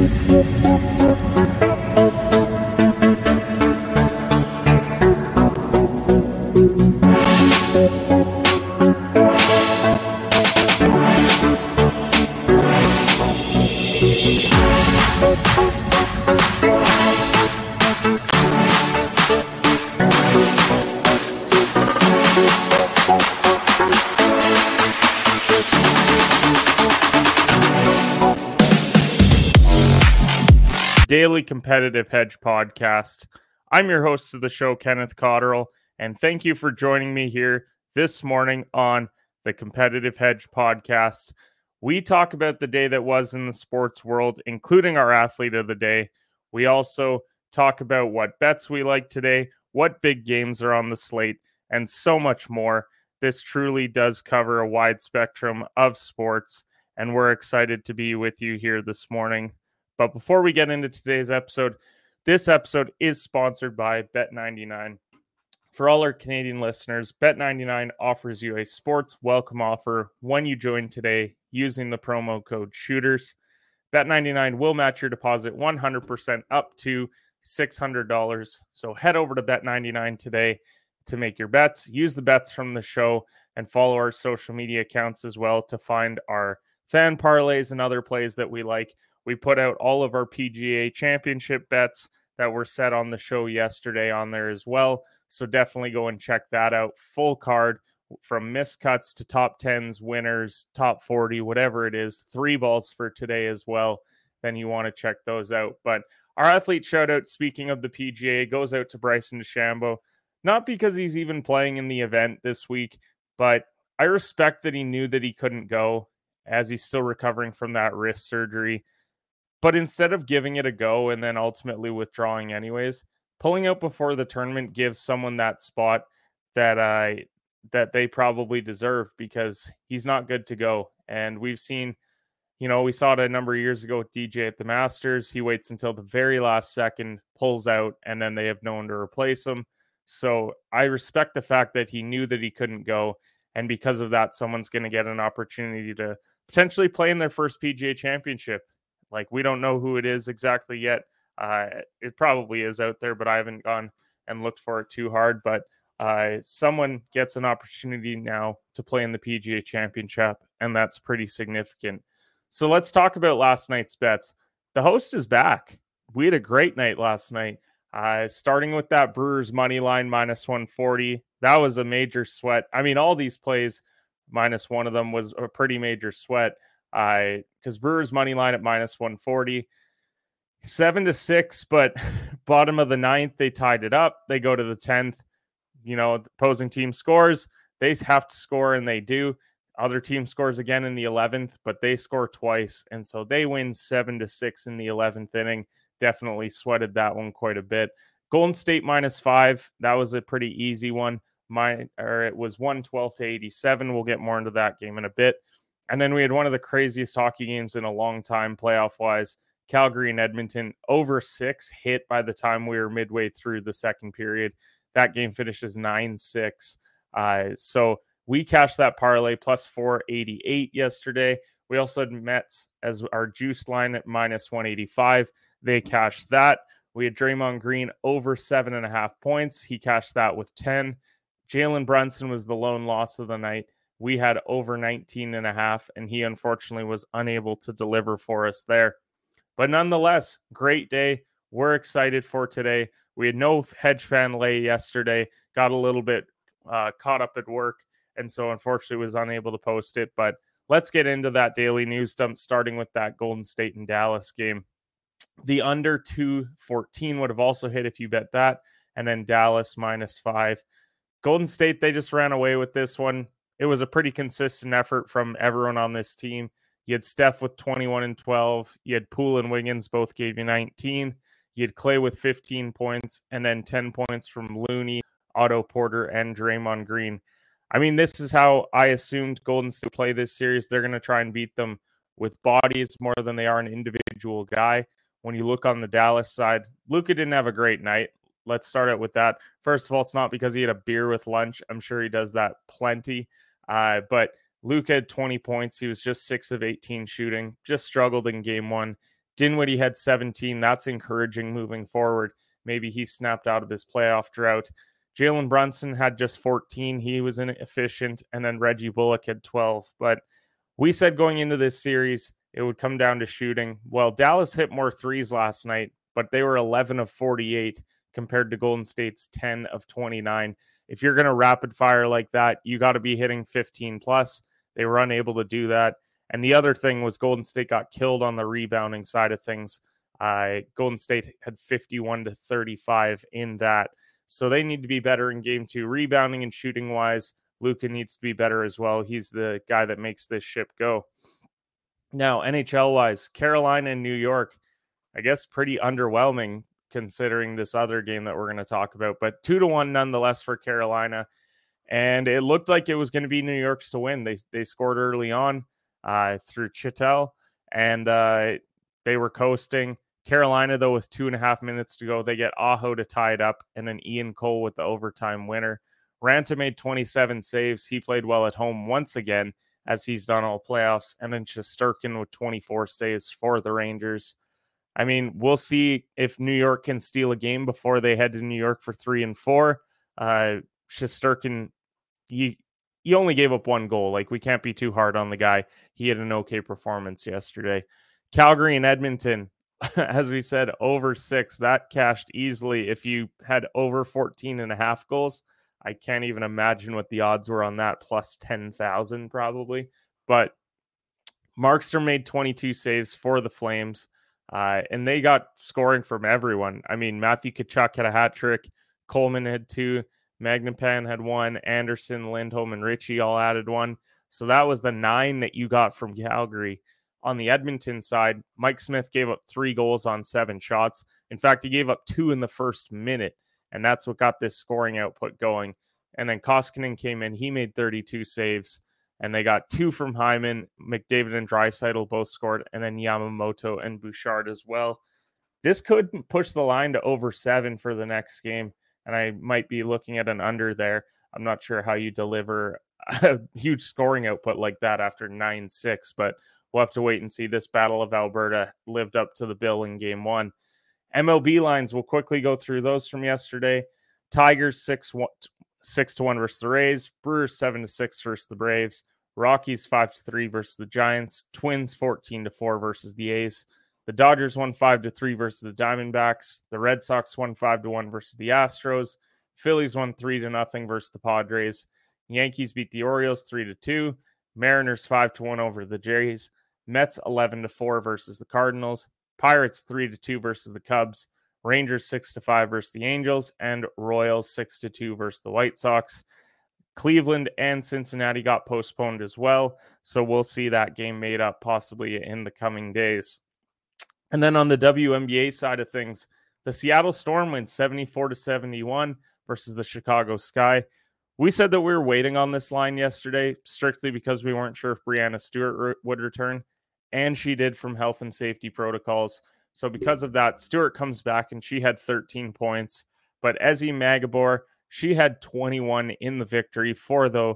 Daily Competitive Hedge podcast. I'm your host of the show, Kenneth Cotterill, and thank you for joining me here this morning on the Competitive Hedge podcast. We talk about the day that was in the sports world, including our athlete of the day. We also talk about what bets we like today, what big games are on the slate, and so much more. This truly does cover a wide spectrum of sports, and we're excited to be with you here this morning. But before we get into today's episode, this episode is sponsored by Bet99. For all our Canadian listeners, Bet99 offers you a sports welcome offer when you join today using the promo code SHOOTERS. Bet99 will match your deposit 100% up to $600. So head over to Bet99 today to make your bets. Use the bets from the show and follow our social media accounts as well to find our fan parlays and other plays that we like. We put out all of our PGA championship bets that were set on the show yesterday on there as well. So definitely go and check that out. Full card from miscuts to top 10s, winners, top 40, whatever it is. Three balls for today as well. Then you want to check those out. But our athlete shout out, speaking of the PGA, goes out to Bryson DeChambeau. Not because he's even playing in the event this week, but I respect that he knew that he couldn't go as he's still recovering from that wrist surgery. But instead of giving it a go and then ultimately withdrawing anyways, pulling out before the tournament gives someone that spot that I that they probably deserve because he's not good to go. And we've seen, you know, we saw it a number of years ago with DJ at the Masters. He waits until the very last second, pulls out, and then they have no one to replace him. So I respect the fact that he knew that he couldn't go. And because of that, someone's going to get an opportunity to potentially play in their first PGA championship. Like we don't know who it is exactly yet. Uh, it probably is out there, but I haven't gone and looked for it too hard. But uh, someone gets an opportunity now to play in the PGA Championship, and that's pretty significant. So let's talk about last night's bets. The host is back. We had a great night last night. Uh, starting with that Brewers money line minus 140. That was a major sweat. I mean, all these plays, minus one of them was a pretty major sweat. I because Brewers money line at minus 140, seven to six, but bottom of the ninth, they tied it up. They go to the 10th. You know, opposing team scores, they have to score, and they do. Other team scores again in the 11th, but they score twice. And so they win seven to six in the 11th inning. Definitely sweated that one quite a bit. Golden State minus five. That was a pretty easy one. My or it was 112 to 87. We'll get more into that game in a bit. And then we had one of the craziest hockey games in a long time, playoff wise. Calgary and Edmonton over six hit by the time we were midway through the second period. That game finishes 9 6. Uh, so we cashed that parlay plus 488 yesterday. We also had Mets as our juice line at minus 185. They cashed that. We had Draymond Green over seven and a half points. He cashed that with 10. Jalen Brunson was the lone loss of the night we had over 19 and a half and he unfortunately was unable to deliver for us there. But nonetheless great day. We're excited for today. We had no hedge fan lay yesterday got a little bit uh, caught up at work and so unfortunately was unable to post it but let's get into that daily news dump starting with that golden state and dallas game. The under 214 would have also hit if you bet that and then dallas minus five. Golden state they just ran away with this one it was a pretty consistent effort from everyone on this team. You had Steph with 21 and 12. You had Poole and Wiggins both gave you 19. You had Clay with 15 points, and then 10 points from Looney, Otto Porter, and Draymond Green. I mean, this is how I assumed Golden State play this series. They're going to try and beat them with bodies more than they are an individual guy. When you look on the Dallas side, Luka didn't have a great night. Let's start out with that. First of all, it's not because he had a beer with lunch. I'm sure he does that plenty. Uh, but Luka had 20 points. He was just six of 18 shooting, just struggled in game one. Dinwiddie had 17. That's encouraging moving forward. Maybe he snapped out of his playoff drought. Jalen Brunson had just 14. He was inefficient. And then Reggie Bullock had 12. But we said going into this series, it would come down to shooting. Well, Dallas hit more threes last night, but they were 11 of 48 compared to Golden State's 10 of 29. If you're going to rapid fire like that, you got to be hitting 15 plus. They were unable to do that. And the other thing was Golden State got killed on the rebounding side of things. Uh, Golden State had 51 to 35 in that. So they need to be better in game two, rebounding and shooting wise. Luka needs to be better as well. He's the guy that makes this ship go. Now, NHL wise, Carolina and New York, I guess pretty underwhelming considering this other game that we're going to talk about, but two to one nonetheless for Carolina. And it looked like it was going to be New York's to win. They they scored early on uh, through Chytil, and uh, they were coasting. Carolina, though, with two and a half minutes to go, they get Aho to tie it up, and then Ian Cole with the overtime winner. Raanta made 27 saves. He played well at home once again, as he's done all playoffs. And then Shesterkin with 24 saves for the Rangers. I mean, we'll see if New York can steal a game before they head to New York for three and four. Uh, Shesterkin, he, he only gave up one goal. Like, we can't be too hard on the guy. He had an okay performance yesterday. Calgary and Edmonton, as we said, over six. That cashed easily. If you had over 14 and a half goals, I can't even imagine what the odds were on that, plus 10,000 probably. But Markstrom made 22 saves for the Flames, uh, and they got scoring from everyone. I mean, Matthew Tkachuk had a hat trick, Coleman had two, Mangiapane had one, Anderson, Lindholm, and Ritchie all added one. So that was the nine that you got from Calgary. On the Edmonton side, Mike Smith gave up three goals on seven shots. In fact, he gave up two in the first minute, and that's what got this scoring output going. And then Koskinen came in, he made 32 saves, and they got two from Hyman, McDavid and Draisaitl both scored, and then Yamamoto and Bouchard as well. This could push the line to over seven for the next game, and I might be looking at an under there. I'm not sure how you deliver a huge scoring output like that after 9 6, but we'll have to wait and see. This Battle of Alberta lived up to the bill in game one. MLB lines, we'll quickly go through those from yesterday. Tigers 6 1, 6 to 1 versus the Rays, Brewers 7 to 6 versus the Braves, Rockies 5 to 3 versus the Giants, Twins 14 to 4 versus the A's. The Dodgers won 5 to 3 versus the Diamondbacks. The Red Sox won 5 to 1 versus the Astros. Phillies won 3 to nothing versus the Padres. Yankees beat the Orioles 3 to 2. Mariners 5 to 1 over the Jays. Mets 11 to 4 versus the Cardinals. Pirates 3 to 2 versus the Cubs. Rangers 6 to 5 versus the Angels and Royals 6 to 2 versus the White Sox. Cleveland and Cincinnati got postponed as well, so we'll see that game made up possibly in the coming days. And then on the WNBA side of things, the Seattle Storm went 74 to 71 versus the Chicago Sky. We said that we were waiting on this line yesterday strictly because we weren't sure if Breanna Stewart would return, and she did from health and safety protocols. So because of that, Stewart comes back and she had 13 points. But Ezi Magbegor, she had 21 in the victory for the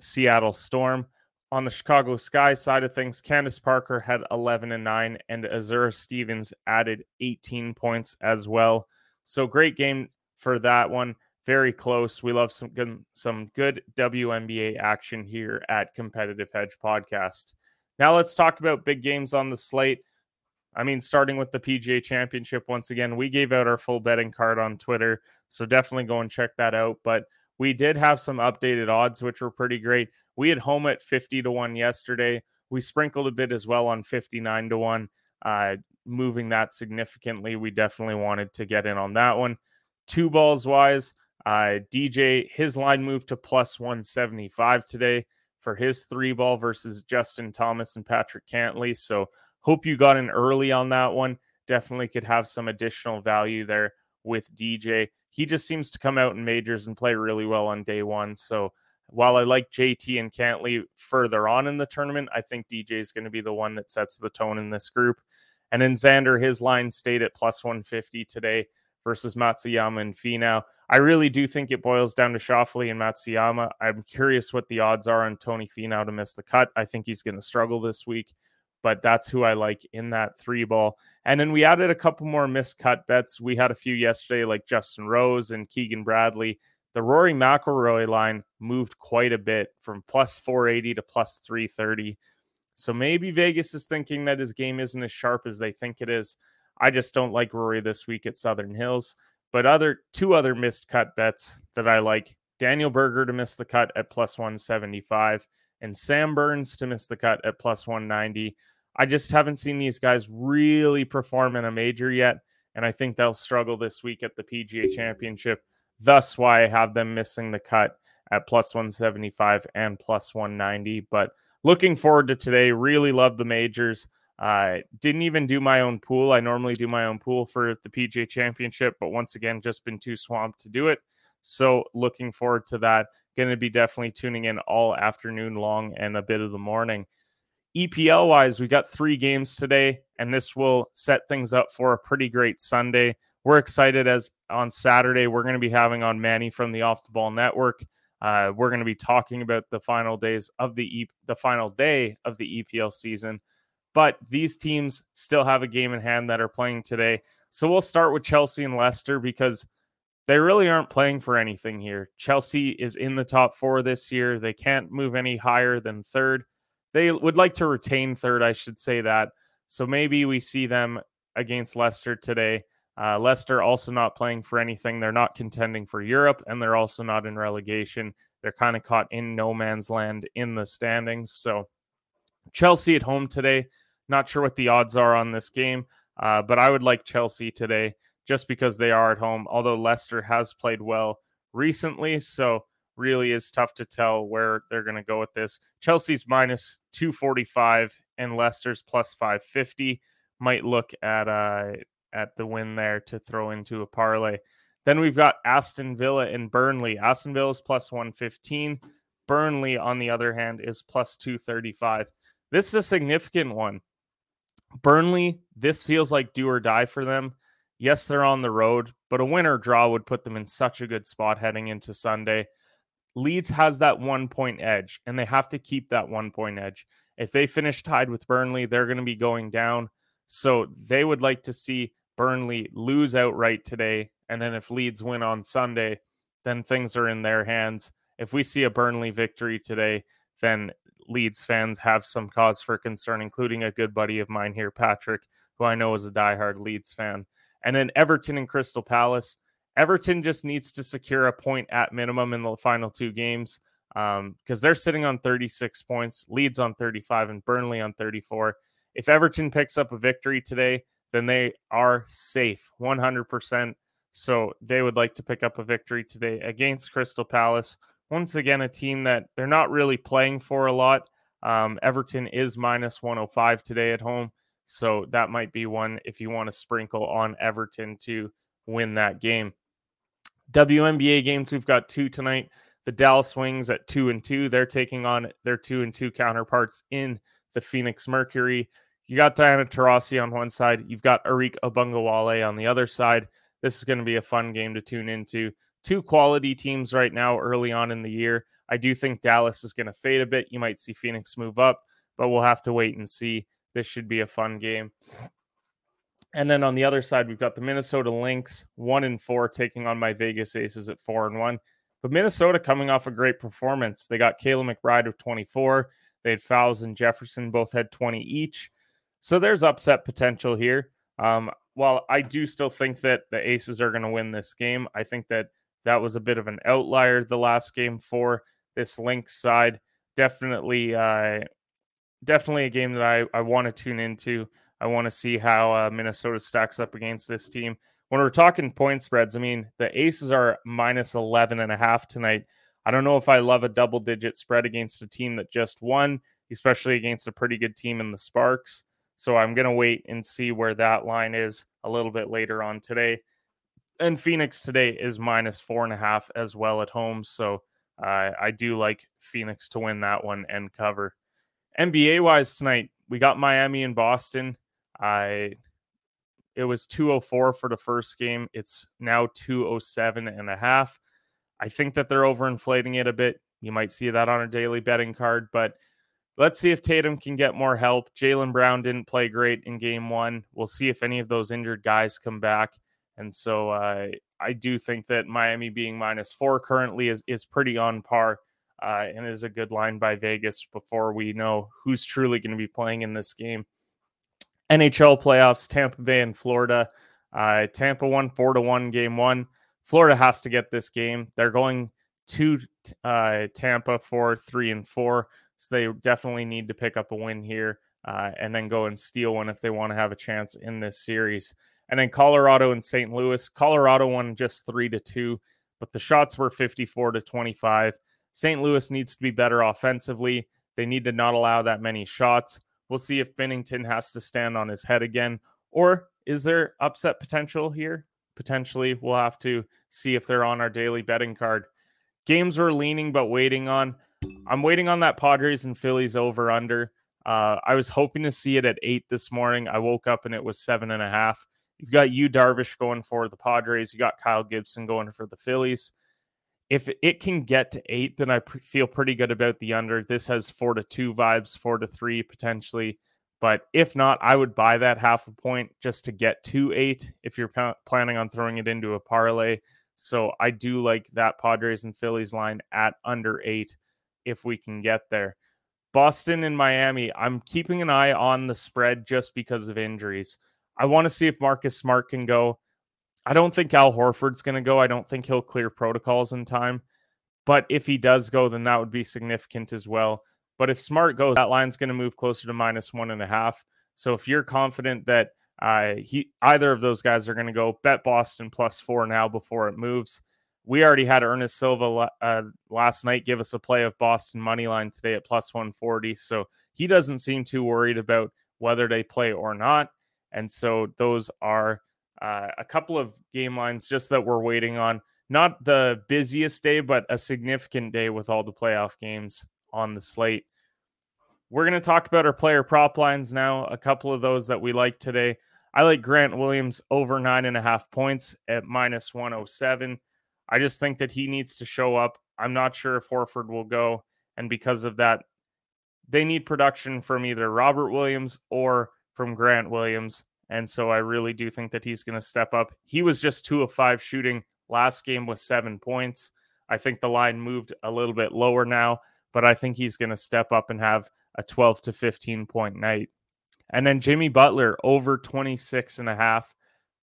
Seattle Storm. On the Chicago Sky side of things, Candace Parker had 11 and 9, and Azura Stevens added 18 points as well. So great game for that one. Very close. We love some good some good WNBA action here at Competitive Hedge Podcast. Now let's talk about big games on the slate. I mean, starting with the PGA Championship once again, we gave out our full betting card on Twitter, so definitely go and check that out. But we did have some updated odds, which were pretty great. We had home at 50 to 1 yesterday. We sprinkled a bit as well on 59 to 1, uh, moving that significantly. We definitely wanted to get in on that one. Two balls wise, uh, DJ, his line moved to plus 175 today for his three ball versus Justin Thomas and Patrick Cantlay. So Hope you got in early on that one. Definitely could have some additional value there with DJ. He just seems to come out in majors and play really well on day one. So while I like JT and Cantlay further on in the tournament, I think DJ is going to be the one that sets the tone in this group. And then Xander, his line stayed at plus 150 today versus Matsuyama and Finau. I really do think it boils down to Schauffele and Matsuyama. I'm curious what the odds are on Tony Finau to miss the cut. I think he's going to struggle this week. But that's who I like in that three ball. And then we added a couple more miscut bets. We had a few yesterday, like Justin Rose and Keegan Bradley. The Rory McIlroy line moved quite a bit from plus 480 to plus 330. So maybe Vegas is thinking that his game isn't as sharp as they think it is. I just don't like Rory this week at Southern Hills. But other two other missed cut bets that I like Daniel Berger to miss the cut at plus 175 and Sam Burns to miss the cut at plus 190. I just haven't seen these guys really perform in a major yet. And I think they'll struggle this week at the PGA Championship. Thus, why I have them missing the cut at plus 175 and plus 190. But looking forward to today. Really love the majors. Uh, didn't even do my own pool. I normally do my own pool for the PGA Championship, but once again, just been too swamped to do it. So looking forward to that. Going to be definitely tuning in all afternoon long and a bit of the morning. EPL wise, we got three games today, and this will set things up for a pretty great Sunday. We're excited as on Saturday, we're going to be having on Manny from the Off the Ball Network. Uh, we're going to be talking about the final days of the e- the final day of the EPL season. But these teams still have a game in hand that are playing today. So we'll start with Chelsea and Leicester because they really aren't playing for anything here. Chelsea is in the top four this year. They can't move any higher than third. They would like to retain third, I should say that. So maybe we see them against Leicester today. Uh, Leicester also not playing for anything. They're not contending for Europe, and they're also not in relegation. They're kind of caught in no man's land in the standings. So Chelsea at home today. Not sure what the odds are on this game, uh, but I would like Chelsea today just because they are at home. Although Leicester has played well recently, so really is tough to tell where they're going to go with this. Chelsea's minus 245 and Leicester's plus 550. Might look at uh at the win there to throw into a parlay. Then we've got Aston Villa and Burnley. Aston Villa is plus 115. Burnley, on the other hand, is plus 235. This is a significant one. Burnley, this feels like do or die for them. Yes, they're on the road, but a win or draw would put them in such a good spot heading into Sunday. Leeds has that one point edge, and they have to keep that one point edge. If they finish tied with Burnley, they're going to be going down. So they would like to see Burnley lose outright today. And then if Leeds win on Sunday, then things are in their hands. If we see a Burnley victory today, then Leeds fans have some cause for concern, including a good buddy of mine here, Patrick, who I know is a diehard Leeds fan. And then Everton and Crystal Palace. Everton just needs to secure a point at minimum in the final two games because um, they're sitting on 36 points, Leeds on 35, and Burnley on 34. If Everton picks up a victory today, then they are safe 100%. So they would like to pick up a victory today against Crystal Palace, once again, a team that they're not really playing for a lot. Um, Everton is minus 105 today at home. So that might be one if you want to sprinkle on Everton to win that game. WNBA games, we've got two tonight. The Dallas Wings at two and two. They're taking on their two and two counterparts in the Phoenix Mercury. You got Diana Taurasi on one side. You've got Arike Ogunbowale on the other side. This is going to be a fun game to tune into two quality teams right now early on in the year. I do think Dallas is going to fade a bit. You might see Phoenix move up, but we'll have to wait and see. This should be a fun game. And then on the other side, we've got the Minnesota Lynx, one and four, taking on my Vegas Aces at four and one. But Minnesota coming off a great performance. They got Kayla McBride with 24. They had Fowles and Jefferson both had 20 each. So there's upset potential here. Um, while I do still think that the Aces are going to win this game, I think that that was a bit of an outlier the last game for this Lynx side. Definitely, uh, definitely a game that I, I want to tune into. I want to see how uh, Minnesota stacks up against this team. When we're talking point spreads, I mean, the Aces are minus 11 and a half tonight. I don't know if I love a double digit spread against a team that just won, especially against a pretty good team in the Sparks. So I'm going to wait and see where that line is a little bit later on today and Phoenix today is minus four and a half as well at home. So uh, I do like Phoenix to win that one and cover. NBA wise tonight, we got Miami and Boston. I it was 204 for the first game. It's now 207 and a half. I think that they're overinflating it a bit. You might see that on a daily betting card, but let's see if Tatum can get more help. Jaylen Brown didn't play great in game one. We'll see if any of those injured guys come back. And so uh, I do think that Miami being minus four currently is, is pretty on par uh, and is a good line by Vegas before we know who's truly going to be playing in this game. NHL playoffs, Tampa Bay and Florida. Uh, Tampa won four to one game one. Florida has to get this game. They're going to uh, Tampa for three and four, so they definitely need to pick up a win here uh, and then go and steal one if they want to have a chance in this series. And then Colorado and St. Louis. Colorado won just three to two, but the shots were 54 to 25. St. Louis needs to be better offensively. They need to not allow that many shots. We'll see if Binnington has to stand on his head again, or is there upset potential here? Potentially, we'll have to see if they're on our daily betting card. Games we're leaning but waiting on. I'm waiting on that Padres and Phillies over under. Uh, I was hoping to see it at eight this morning. I woke up and it was seven and a half. You've got Yu Darvish going for the Padres. You got Kyle Gibson going for the Phillies. If it can get to eight, then I feel pretty good about the under. This has four to two vibes, four to three potentially. But if not, I would buy that half a point just to get to eight if you're p- planning on throwing it into a parlay. So I do like that Padres and Phillies line at under eight if we can get there. Boston and Miami, I'm keeping an eye on the spread just because of injuries. I want to see if Marcus Smart can go. I don't think Al Horford's going to go. I don't think he'll clear protocols in time. But if he does go, then that would be significant as well. But if Smart goes, that line's going to move closer to minus one and a half. So if you're confident that uh, he either of those guys are going to go, bet Boston plus four now before it moves. We already had Ernest Silva uh, last night give us a play of Boston money line today at plus 140. So he doesn't seem too worried about whether they play or not. And so those are uh, a couple of game lines just that we're waiting on. Not the busiest day, but a significant day with all the playoff games on the slate. We're going to talk about our player prop lines now. A couple of those that we like today. I like Grant Williams over nine and a half points at minus 107. I just think that he needs to show up. I'm not sure if Horford will go. And because of that, they need production from either Robert Williams or from Grant Williams. And so I really do think that he's going to step up. He was just two of five shooting last game with seven points. I think the line moved a little bit lower now, but I think he's going to step up and have a 12 to 15 point night. And then Jimmy Butler over 26 and a half,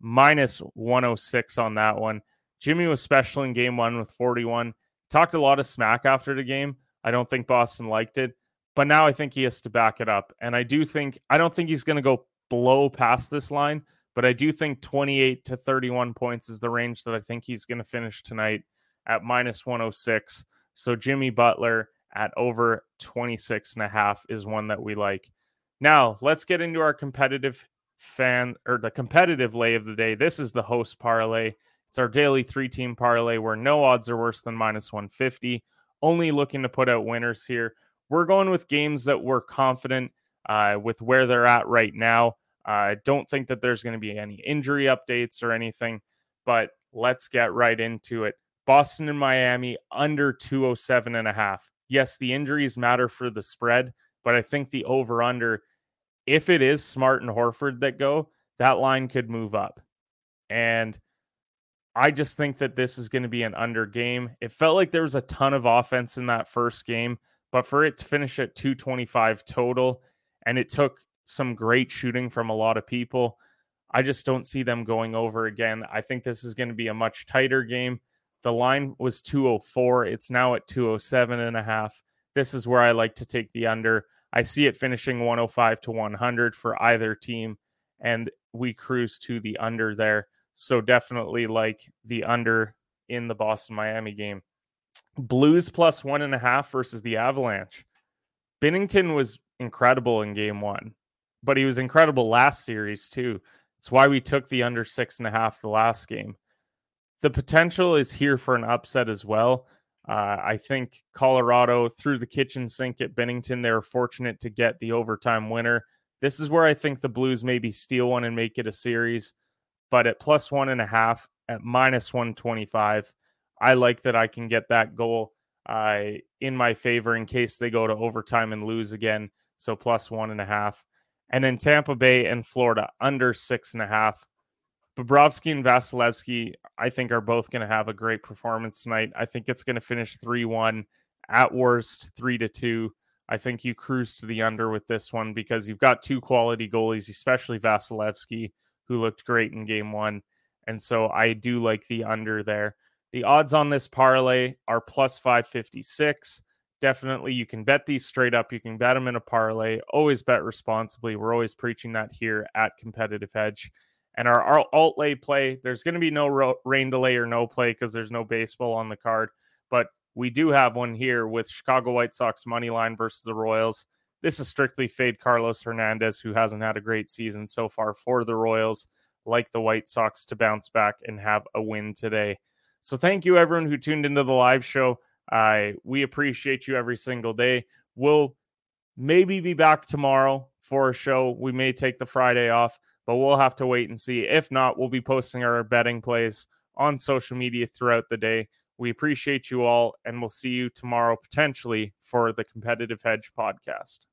minus 106 on that one. Jimmy was special in game one with 41. Talked a lot of smack after the game. I don't think Boston liked it. But now I think he has to back it up. And I do think, I don't think he's going to go blow past this line, but I do think 28 to 31 points is the range that I think he's going to finish tonight at minus 106. So Jimmy Butler at over 26 and a half is one that we like. Now, let's get into our competitive fan or the competitive lay of the day. This is the host parlay. It's our daily three team parlay where no odds are worse than minus 150. Only looking to put out winners here we're going with games that we're confident uh, with where they're at right now. I don't think that there's going to be any injury updates or anything, but let's get right into it. Boston and Miami under 207 and a half. Yes, the injuries matter for the spread, but I think the over under, if it is Smart and Horford that go, that line could move up. And I just think that this is going to be an under game. It felt like there was a ton of offense in that first game. But for it to finish at 225 total, and it took some great shooting from a lot of people, I just don't see them going over again. I think this is going to be a much tighter game. The line was 204. It's now at 207 and a half. This is where I like to take the under. I see it finishing 105 to 100 for either team, and we cruise to the under there. So definitely like the under in the Boston Miami game. Blues plus one and a half versus the Avalanche. Binnington was incredible in game one, but he was incredible last series too. It's why we took the under six and a half the last game. The potential is here for an upset as well. Uh, I think Colorado threw the kitchen sink at Binnington. they were fortunate to get the overtime winner. This is where I think the Blues maybe steal one and make it a series. But at plus one and a half, at minus 125, I like that I can get that goal. uh, in my favor in case they go to overtime and lose again. So plus one and a half. And then Tampa Bay and Florida under six and a half. Bobrovsky and Vasilevskiy, I think, are both going to have a great performance tonight. I think it's going to finish 3 1, at worst, 3 to 2. I think you cruise to the under with this one because you've got two quality goalies, especially Vasilevskiy, who looked great in game one. And so I do like the under there. The odds on this parlay are plus 556. Definitely, you can bet these straight up. You can bet them in a parlay. Always bet responsibly. We're always preaching that here at Competitive edge And our, our alt lay play, there's going to be no ro- rain delay or no play because there's no baseball on the card. But we do have one here with Chicago White Sox money line versus the Royals. This is strictly fade Carlos Hernandez, who hasn't had a great season so far for the Royals, like the White Sox to bounce back and have a win today. So thank you everyone who tuned into the live show. I we appreciate you every single day. We'll maybe be back tomorrow for a show. We may take the Friday off, but we'll have to wait and see. If not, we'll be posting our betting plays on social media throughout the day. We appreciate you all, and we'll see you tomorrow potentially for the Competitive Hedge podcast.